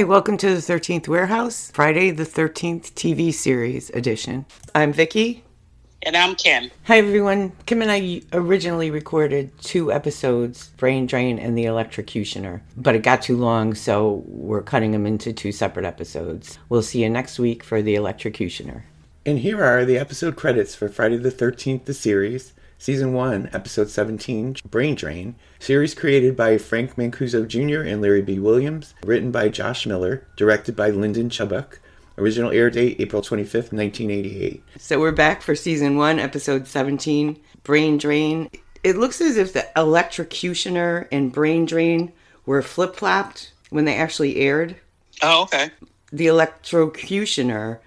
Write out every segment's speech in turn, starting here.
Hi, welcome to the 13th Warehouse, Friday the 13th TV series edition. I'm Vickie. And I'm Kym. Hi, everyone. Kym and I originally recorded two episodes, Brain Drain and The Electrocutioner, but it got too long, so we're cutting them into two separate episodes. We'll see you next week for The Electrocutioner. And here are the episode credits for Friday the 13th, the series, Season 1, Episode 17, Brain Drain. Series created by Frank Mancuso Jr. and Larry B. Williams. Written by Josh Miller. Directed by Lyndon Chubbuck. Original air date April 25th, 1988. So we're back for Season 1, Episode 17, Brain Drain. It looks as if the Electrocutioner and Brain Drain were flip flopped when they actually aired. Oh, okay. The Electrocutioner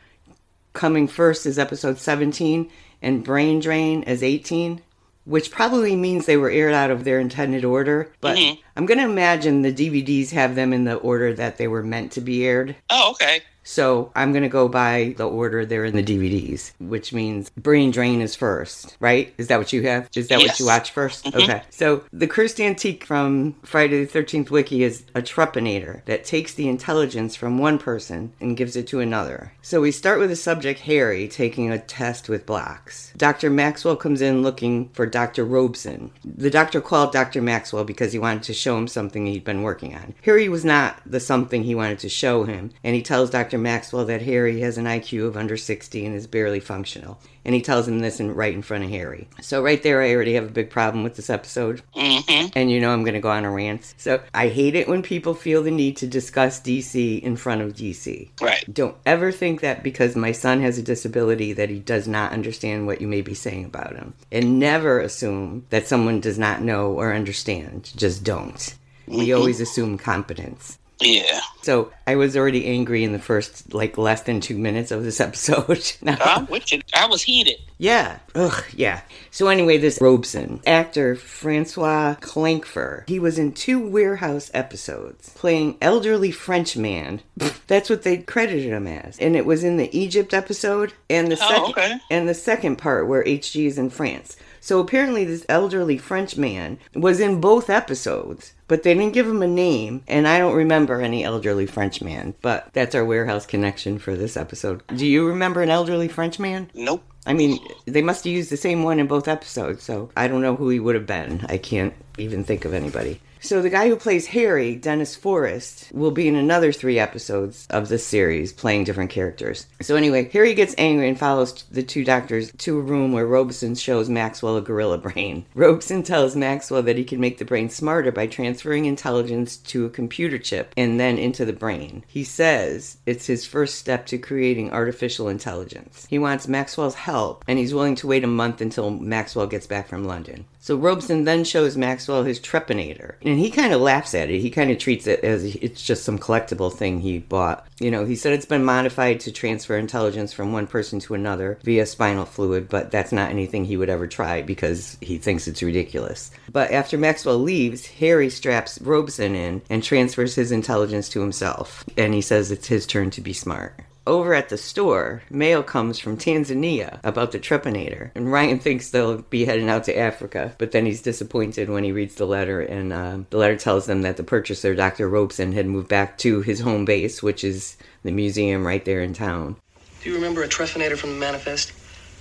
coming first is Episode 17 and Brain Drain as 18, which probably means they were aired out of their intended order. But Mhm. I'm going to imagine the DVDs have them in the order that they were meant to be aired. Oh, okay. So I'm going to go by the order they're in the DVDs, which means Brain Drain is first, right? Is that what you have? Is that what you watch 1st mm-hmm. Okay. So the cursed antique from Friday the 13th Wiki is a trepanator that takes the intelligence from one person and gives it to another. So we start with the subject Harry taking a test with blocks. Dr. Maxwell comes in looking for Dr. Robeson. The doctor called Dr. Maxwell because he wanted to show him something he'd been working on. Harry was not the something he wanted to show him, and he tells Dr. Maxwell that Harry has an IQ of under 60 and is barely functional. And he tells him this in, right in front of Harry. So, right there, I already have a big problem with this episode. Mm-hmm. And you know I'm going to go on a rant. So, I hate it when people feel the need to discuss DC in front of DC. Right. Don't ever think that because my son has a disability that he does not understand what you may be saying about him. And never assume that someone does not know or understand. Just don't. We always assume competence. Yeah. So I was already angry in the first, like, less than two minutes of this episode. I'm with you. I was heated. yeah. Ugh, yeah. So anyway, this Robeson, actor Francois Klanfer, he was in two warehouse episodes playing elderly French man. That's what they credited him as. And it was in the Egypt episode and the Oh, second okay. and the second part where HG is in France. So apparently this elderly French man was in both episodes, but they didn't give him a name, and I don't remember any elderly French man, but that's our warehouse connection for this episode. Do you remember an elderly French man? Nope. I mean, they must have used the same one in both episodes, so I don't know who he would have been. I can't even think of anybody. So the guy who plays Harry, Dennis Forrest, will be in another three episodes of this series, playing different characters. So anyway, Harry gets angry and follows the two doctors to a room where Robeson shows Maxwell a gorilla brain. Robeson tells Maxwell that he can make the brain smarter by transferring intelligence to a computer chip and then into the brain. He says it's his first step to creating artificial intelligence. He wants Maxwell's help, and he's willing to wait a month until Maxwell gets back from London. So Robeson then shows Maxwell his trepanator, and he kind of laughs at it. He kind of treats it as it's just some collectible thing he bought. You know, he said it's been modified to transfer intelligence from one person to another via spinal fluid, but that's not anything he would ever try because he thinks it's ridiculous. But after Maxwell leaves, Harry straps Robeson in and transfers his intelligence to himself, and he says it's his turn to be smart. Over at the store, mail comes from Tanzania about the trepanator, and Ryan thinks they'll be heading out to Africa, but then he's disappointed when he reads the letter, and uh, the letter tells them that the purchaser, Dr. Robeson, had moved back to his home base, which is the museum right there in town. Do you remember a trepanator from the manifest?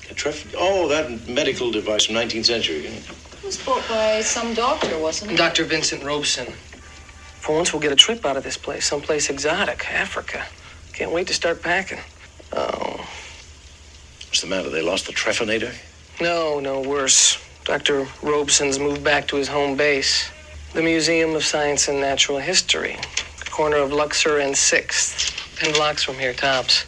A tref- oh, that medical device from 19th century. It was bought by some doctor, wasn't it? Dr. Vincent Robeson. For once, we'll get a trip out of this place, someplace exotic, Africa. Can't wait to start packing. Oh, What's the matter? They lost the trefinator? no, no, worse. Dr. Robeson's moved back to his home base, the Museum of Science and Natural History, corner of Luxor and 6th. Ten blocks from here, tops.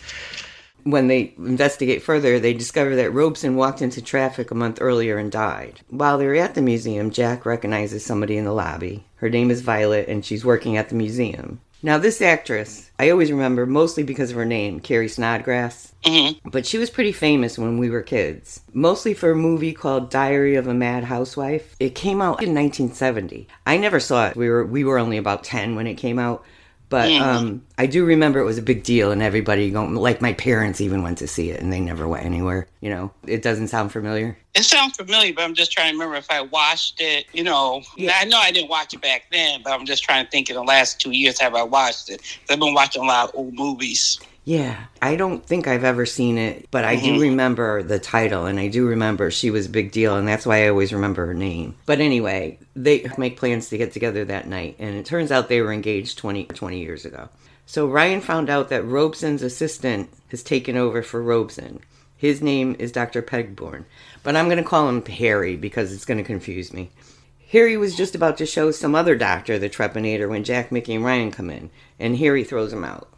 When they investigate further, they discover that Robeson walked into traffic a month earlier and died. While they're at the museum, Jack recognizes somebody in the lobby. Her name is Violet, and she's working at the museum. Now, this actress, I always remember mostly because of her name, Carrie Snodgress. Mm-hmm. But she was pretty famous when we were kids, mostly for a movie called Diary of a Mad Housewife. It came out in 1970. I never saw it. We were we were only about 10 when it came out, But um, I do remember it was a big deal, and everybody going like my parents even went to see it, and they never went anywhere. You know, it doesn't sound familiar. It sounds familiar, but I'm just trying to remember if I watched it. You know, Yeah. I know I didn't watch it back then, but I'm just trying to think in the last two years have I watched it? I've been watching a lot of old movies. Yeah, I don't think I've ever seen it, but I do mm-hmm. remember the title, and I do remember she was a big deal, and that's why I always remember her name. But anyway, they make plans to get together that night, and it turns out they were engaged 20, 20 years ago. So Ryan found out that Robeson's assistant has taken over for Robeson. His name is Dr. Pangborn, but I'm going to call him Harry because it's going to confuse me. Harry was just about to show some other doctor the trepanator when Jack, Mickey, and Ryan come in, and Harry throws him out.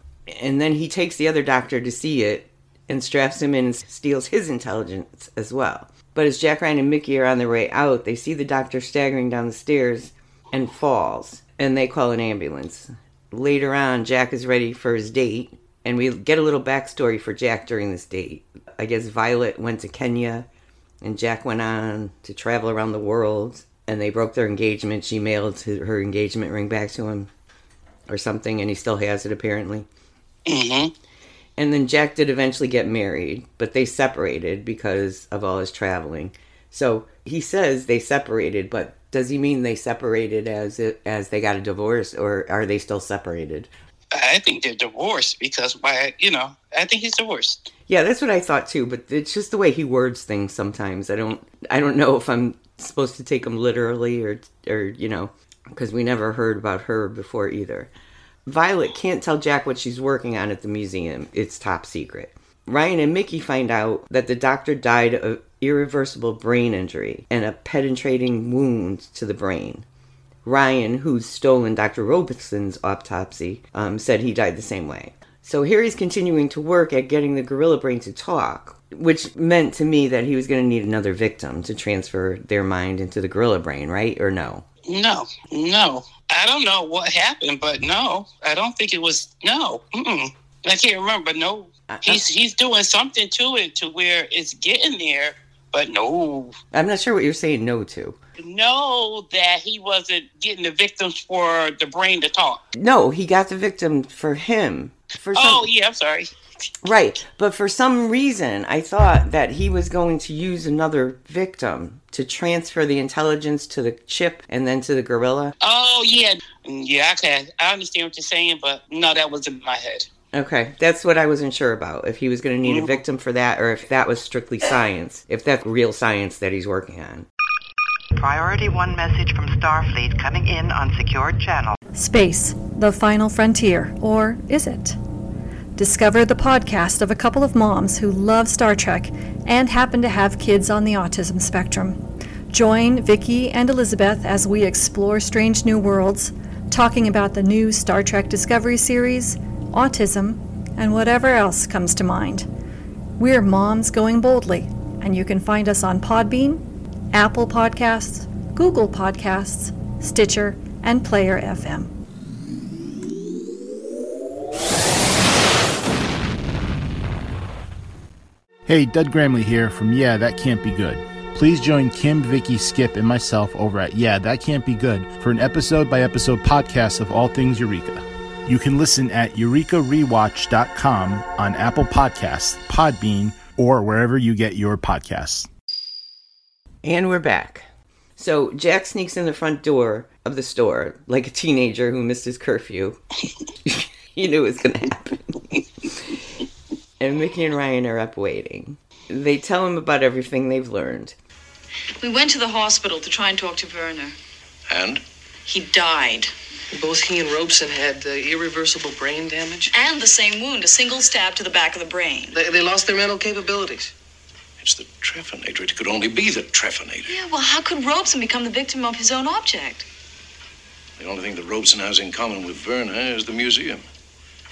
And then he takes the other doctor to see it and straps him in and steals his intelligence as well. But as Jack, Ryan, and Mickey are on their way out, they see the doctor staggering down the stairs and falls, and they call an ambulance. Later on, Jack is ready for his date, and we get a little backstory for Jack during this date. I guess Violet went to Kenya, and Jack went on to travel around the world, and they broke their engagement. She mailed her engagement ring back to him, or something, and he still has it apparently. Hmm And then Jack did eventually get married, but they separated because of all his traveling. So he says they separated, but does he mean they separated as it, as they got a divorce, or are they still separated? I think they're divorced because why? You know, I think he's divorced. Yeah, that's what I thought too. But it's just the way he words things. Sometimes I don't I don't know if I'm supposed to take him literally or or you know because we never heard about her before either. Violet can't tell Jack what she's working on at the museum. It's top secret. Ryan and Mickey find out that the doctor died of irreversible brain injury and a penetrating wound to the brain. Ryan, who's stolen Dr. Robeson's autopsy, um, said he died the same way. So here he's continuing to work at getting the gorilla brain to talk, which meant to me that he was going to need another victim to transfer their mind into the gorilla brain, right? Or no? No, no. I don't know what happened, but no, I don't think it was. No, Mm-mm. I can't remember. But no, he's he's doing something to it to where it's getting there. But no, I'm not sure what you're saying no to. No, that he wasn't getting the victims for the brain to talk. No, he got the victim for him. For some, Oh yeah, I'm sorry. Right, but for some reason, I thought that he was going to use another victim to transfer the intelligence to the chip and then to the gorilla. Oh yeah, yeah. Okay, I understand what you're saying, but no, that was in my head. Okay, that's what I wasn't sure about. If he was going to need a mm-hmm. victim for that, or if that was strictly science. If that's real science that he's working on. Priority 1 message from Starfleet coming in on secured channel. Space, the final frontier, or is it? Discover the podcast of a couple of moms who love Star Trek and happen to have kids on the autism spectrum. Join Vickie and Elizabeth as we explore strange new worlds, talking about the new Star Trek Discovery series, autism, and whatever else comes to mind. We're Moms Going Boldly, and you can find us on Podbean, Apple Podcasts, Google Podcasts, Stitcher, and Player FM. Hey, Doug Gramley here from Yeah, That Can't Be Good. Please join Kym, Vickie, Skip, and myself over at Yeah, That Can't Be Good for an episode by episode podcast of all things Eureka. You can listen at eurekarewatch.com on Apple Podcasts, Podbean, or wherever you get your podcasts. And we're back. So Jack sneaks in the front door of the store like a teenager who missed his curfew. he knew it was going to happen. And Mickey and Ryan are up waiting. They tell him about everything they've learned. We went to the hospital to try and talk to Werner. And? He died. Both he and Robeson had uh, irreversible brain damage. And the same wound, a single stab to the back of the brain. They, they lost their mental capabilities. It's the Trefinator. It could only be the Trefinator. Yeah, well, how could Robeson become the victim of his own object? The only thing that Robeson has in common with Werner is the museum.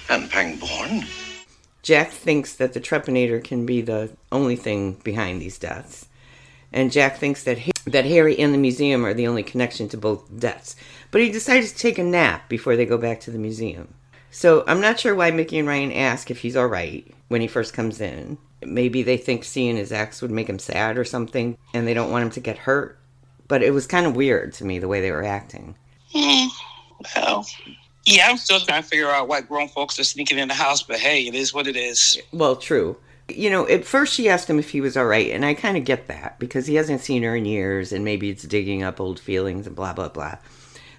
And Pangborn. Jack thinks that the Trepanator can be the only thing behind these deaths. And Jack thinks that Ha- that Harry and the museum are the only connection to both deaths. But he decides to take a nap before they go back to the museum. So I'm not sure why Mickey and Ryan ask if he's all right when he first comes in. Maybe they think seeing his ex would make him sad or something, and they don't want him to get hurt. But it was kind of weird to me the way they were acting. Hmm. Well, Yeah, I'm still trying to figure out why grown folks are sneaking in the house, but hey, it is what it is. Well, true. You know, at first she asked him if he was all right, and I kind of get that because he hasn't seen her in years, and maybe it's digging up old feelings and blah blah blah.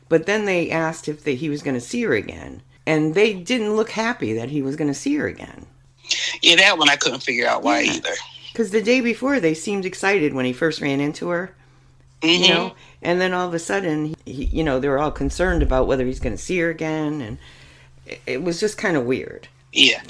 But then they asked if they, he was going to see her again, and they didn't look happy that he was going to see her again. Yeah, that one I couldn't figure out why either. Because the day before they seemed excited when he first ran into her, Mm-hmm. you know, and then all of a sudden, he, you know, they were all concerned about whether he's going to see her again, and it, it was just kind of weird. Yeah.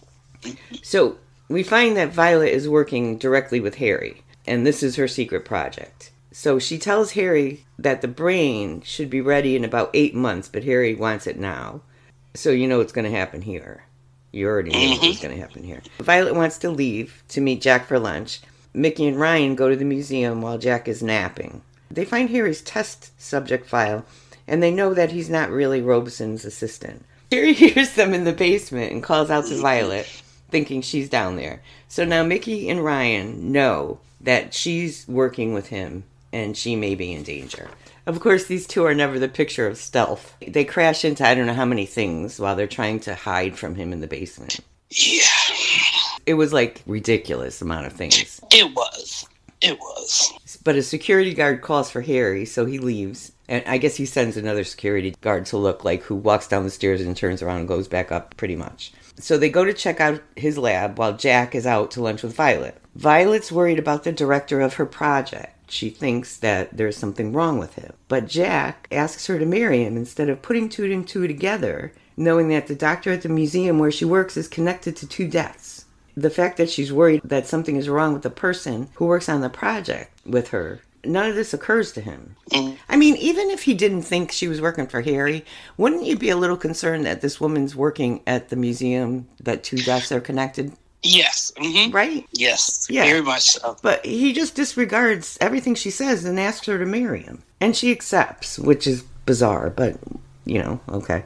So we find that Violet is working directly with Harry, and this is her secret project. So she tells Harry that the brain should be ready in about eight months, but Harry wants it now. So you know what's going to happen here. You already know mm-hmm. what's going to happen here. Violet wants to leave to meet Jack for lunch. Mickey and Ryan go to the museum while Jack is napping. They find Harry's test subject file, and they know that he's not really Robeson's assistant. Harry hears them in the basement and calls out to Violet, thinking she's down there. So now Mickey and Ryan know that she's working with him and she may be in danger. Of course, these two are never the picture of stealth. They crash into I don't know how many things while they're trying to hide from him in the basement. Yeah. It was like ridiculous amount of things. It was. It was. But a security guard calls for Harry, so he leaves. And I guess he sends another security guard to look like who walks down the stairs and turns around and goes back up pretty much. So they go to check out his lab while Jack is out to lunch with Violet. Violet's worried about the director of her project. She thinks that there's something wrong with him. But Jack asks her to marry him instead of putting two and two together, knowing that the doctor at the museum where she works is connected to two deaths. The fact that she's worried that something is wrong with the person who works on the project with her, none of this occurs to him. I mean, even if he didn't think she was working for Harry, wouldn't you be a little concerned that this woman's working at the museum, that two deaths are connected? Yes. hmm Right? Yes. Yeah. Very much so. But he just disregards everything she says and asks her to marry him. And she accepts, which is bizarre, but, you know, okay.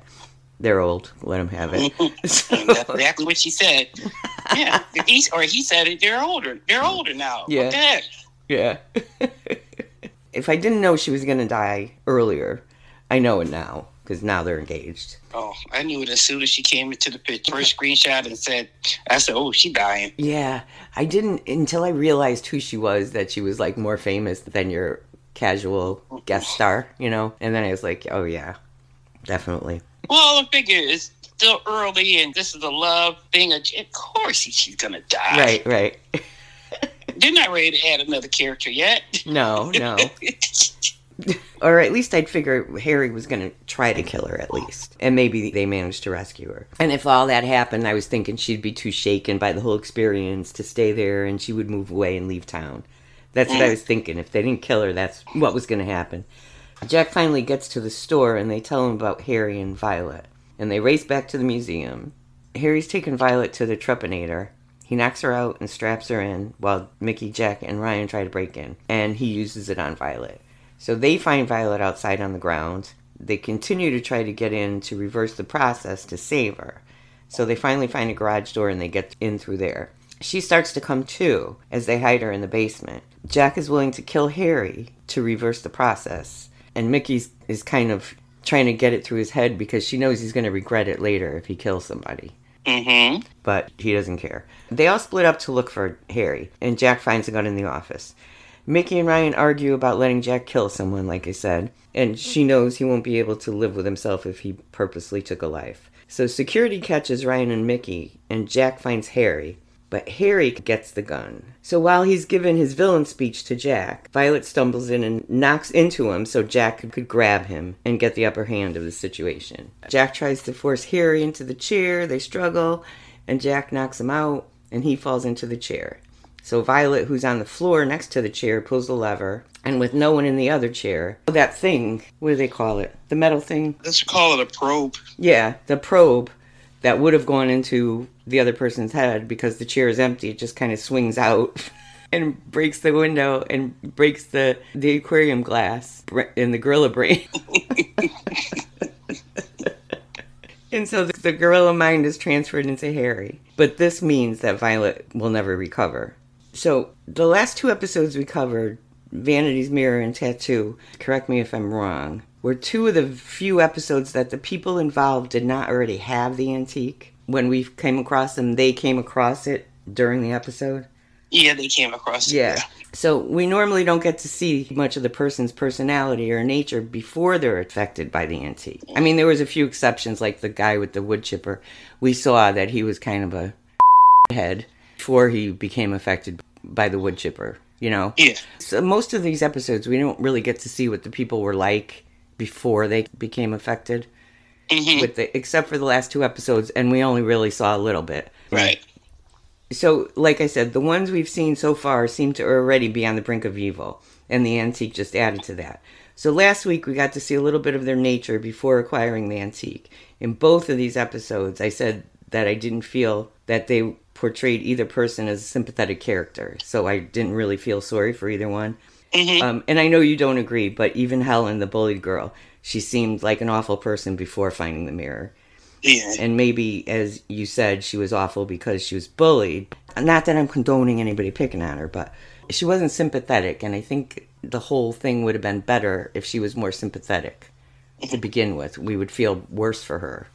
They're old. Let them have it. So- That's exactly what she said. Yeah. He, or he said it. They're older. They're older now. Yeah. Yeah. if I didn't know she was going to die earlier, I know it now because now they're engaged. Oh, I knew it as soon as she came into the picture, first screenshot and said, I said, oh, she dying. Yeah, I didn't until I realized who she was that she was like more famous than your casual guest mm-hmm. star, you know? And then I was like, oh yeah, definitely. Well, the figure is still early and this is a love thing. Of course she's going to die. Right, right. They're not ready to add another character yet. No, no. or at least I'd figure Harry was going to try to kill her at least. And maybe they managed to rescue her. And if all that happened, I was thinking she'd be too shaken by the whole experience to stay there and she would move away and leave town. That's what I mm. was thinking. If they didn't kill her, that's what was going to happen. Jack finally gets to the store and they tell him about Harry and Violet. And they race back to the museum. Harry's taken Violet to the Trepanator. He knocks her out and straps her in while Mickey, Jack, and Ryan try to break in. And he uses it on Violet. So they find Violet outside on the ground. They continue to try to get in to reverse the process to save her. So they finally find a garage door and they get in through there. She starts to come to as they hide her in the basement. Jack is willing to kill Harry to reverse the process. And Mickey is kind of trying to get it through his head because she knows he's going to regret it later if he kills somebody. Mm-hmm. But he doesn't care. They all split up to look for Harry, and Jack finds a gun in the office. Mickey and Ryan argue about letting Jack kill someone, like I said, and she knows he won't be able to live with himself if he purposely took a life. So security catches Ryan and Mickey, and Jack finds Harry, but Harry gets the gun. So while he's giving his villain speech to Jack, Violet stumbles in and knocks into him so Jack could grab him and get the upper hand of the situation. Jack tries to force Harry into the chair, they struggle, and Jack knocks him out, and he falls into the chair. So Violet, who's on the floor next to the chair, pulls the lever, and with no one in the other chair, that thing, what do they call it? The metal thing? Let's call it a probe. Yeah, the probe that would have gone into the other person's head because the chair is empty. It just kind of swings out and breaks the window and breaks the, the aquarium glass in the gorilla brain. and so the, the gorilla mind is transferred into Harry. But this means that Violet will never recover. So the last two episodes we covered, Vanity's Mirror and Tattoo, correct me if I'm wrong, were two of the few episodes that the people involved did not already have the antique. When we came across them, they came across it during the episode. Yeah, they came across it. Yeah. So we normally don't get to see much of the person's personality or nature before they're affected by the antique. I mean, there was a few exceptions, like the guy with the wood chipper. We saw that he was kind of a head before he became affected by the wood chipper. You know. Yeah. So most of these episodes, we don't really get to see what the people were like before they became affected. Mhm. With the except for the last two episodes, and we only really saw a little bit. Right. So, like I said, the ones we've seen so far seem to already be on the brink of evil, and the antique just added to that. So, last week we got to see a little bit of their nature before acquiring the antique. In both of these episodes, I said that I didn't feel that they portrayed either person as a sympathetic character, so I didn't really feel sorry for either one. Um, and I know you don't agree, but even Helen, the bullied girl, she seemed like an awful person before finding the mirror. Yeah. And maybe, as you said, she was awful because she was bullied. Not that I'm condoning anybody picking on her, but she wasn't sympathetic. And I think the whole thing would have been better if she was more sympathetic to begin with. We would feel worse for her.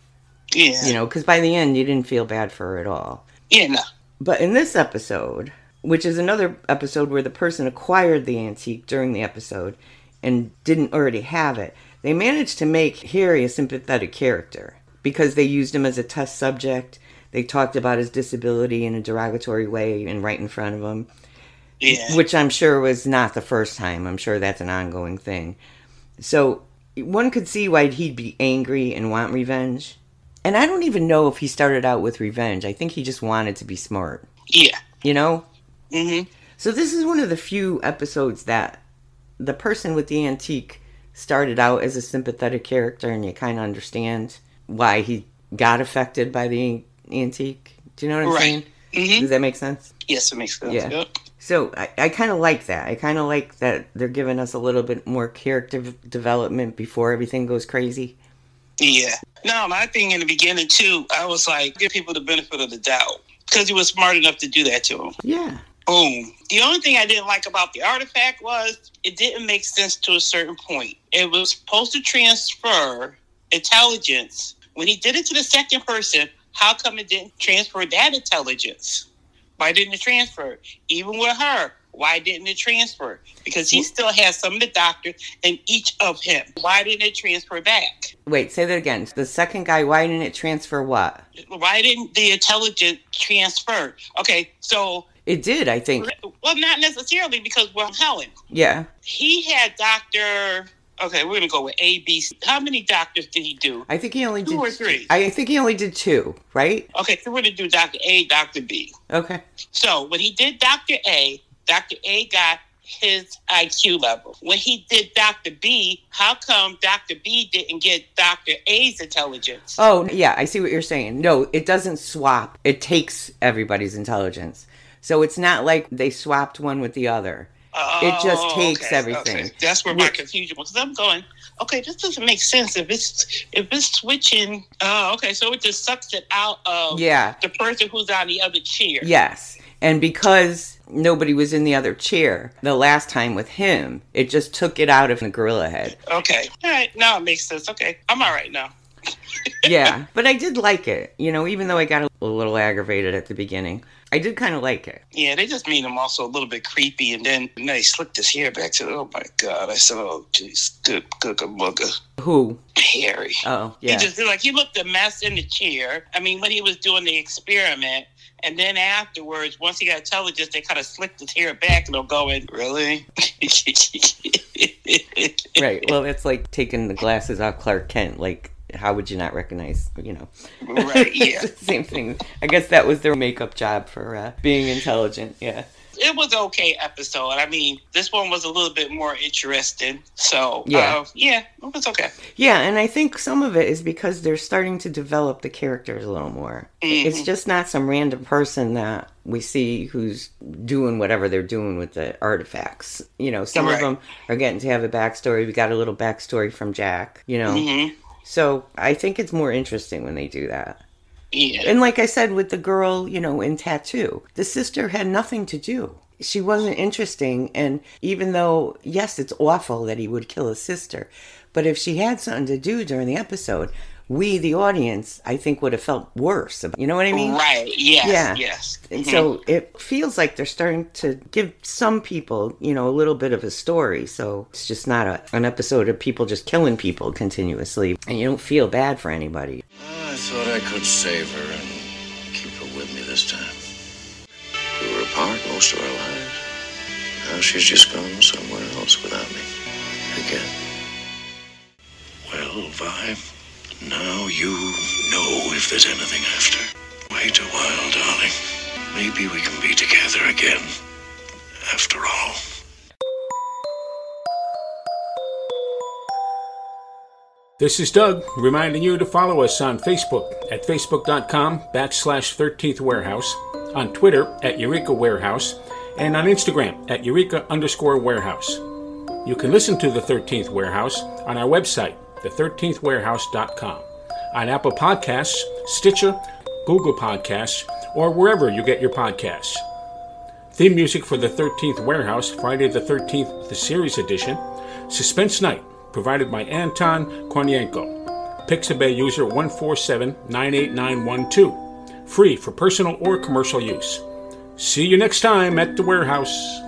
Yeah. You know, because by the end, you didn't feel bad for her at all. Yeah, no. But in this episode, which is another episode where the person acquired the antique during the episode and didn't already have it, they managed to make Harry a sympathetic character because they used him as a test subject. They talked about his disability in a derogatory way and right in front of him, Yeah. which I'm sure was not the first time. I'm sure that's an ongoing thing. So one could see why he'd be angry and want revenge. And I don't even know if he started out with revenge. I think he just wanted to be smart. Yeah. You know? Mm-hmm. So this is one of the few episodes that the person with the antique started out as a sympathetic character and you kind of understand why he got affected by the antique. Do you know what I'm Right. saying? Mhm. Does that make sense? Yes, it makes sense. Yeah. So I, I kind of like that. I kind of like that they're giving us a little bit more character v- development before everything goes crazy. Yeah. No, my thing in the beginning too, I was like, give people the benefit of the doubt because he was smart enough to do that to him. Yeah. Boom. The only thing I didn't like about the artifact was it didn't make sense to a certain point. It was supposed to transfer intelligence. When he did it to the second person, how come it didn't transfer that intelligence? Why didn't it transfer? Even with her, why didn't it transfer? Because he still has some of the doctors in each of him. Why didn't it transfer back? Wait, say that again. The second guy, why didn't it transfer what? Why didn't the intelligence transfer? Okay, so It did, I think. well, not necessarily because well, Helen, Yeah. he had Doctor. Okay, we're gonna go with A, B. C. How many doctors did he do? I think he only Two did or three? I think he only did two, right? Okay, so we're gonna do Doctor A, Doctor B. Okay. So when he did Doctor A, Doctor A got his IQ level. When he did Doctor B, how come Doctor B didn't get Doctor A's intelligence? Oh, yeah, I see what you're saying. No, it doesn't swap. It takes everybody's intelligence. So it's not like they swapped one with the other. it oh, just Oh, takes okay, everything. okay. That's where my confusion was. I'm going, okay, this doesn't make sense if it's if it's switching. Oh, okay, so it just sucks it out of Yeah. the person who's on the other chair. Yes. And because nobody was in the other chair the last time with him, it just took it out of the gorilla head. Okay. All right. Now it makes sense. Okay. I'm all right now. Yeah. but I did like it. You know, even though I got a little aggravated at the beginning, I did kind of like it. Yeah, they just made him also a little bit creepy, and then and then he slicked his hair back to. Oh my god! I said, "Oh jeez, good cooker mugger, Who? Harry." Oh, yeah. He just like he looked a mess in the chair. I mean, when he was doing the experiment, and then afterwards, once he got intelligence, they kind of slicked his hair back, and I'm going, "Really?" right. Well, it's like taking the glasses off Clark Kent. Like, how would you not recognize, you know? Right, yeah. Same thing. I guess that was their makeup job for uh, being intelligent. Yeah. It was okay episode. I mean, this one was a little bit more interesting. So Yeah. uh, yeah, it was okay. Yeah, and I think some of it is because they're starting to develop the characters a little more. It's just not some random person that we see who's doing whatever they're doing with the artifacts. You know, some of them are getting to have a backstory. We got a little backstory from Jack, you know. Mhm. So I think it's more interesting when they do that. Yeah. And like I said with the girl, you know, in Tattoo, the sister had nothing to do. She wasn't interesting. And even though, yes, it's awful that he would kill his sister, But if she had something to do during the episode, we, the audience, I think would have felt worse. About, You know what I mean? Right. Yes. Yeah. Yes. And Mhm. so it feels like they're starting to give some people, you know, a little bit of a story. So it's just not a, an episode of people just killing people continuously. And you don't feel bad for anybody. I thought I could save her and keep her with me this time. We were apart most of our lives. Now she's just gone somewhere else without me. Again. Well, Vi, now you know if there's anything after. Wait a while, darling. Maybe we can be together again. After all. This is Doug reminding you to follow us on Facebook at facebook.com backslash 13th warehouse, on Twitter at Eureka Warehouse, and on Instagram at Eureka underscore warehouse. You can listen to the 13th Warehouse on our website, the13thwarehouse.com, on Apple Podcasts, Stitcher, Google Podcasts, or wherever you get your podcasts. Theme music for the 13th Warehouse, Friday the 13th, the series edition, Suspense Night, provided by Anton Kornienko. Pixabay user 147-98912. Free for personal or commercial use. See you next time at the warehouse.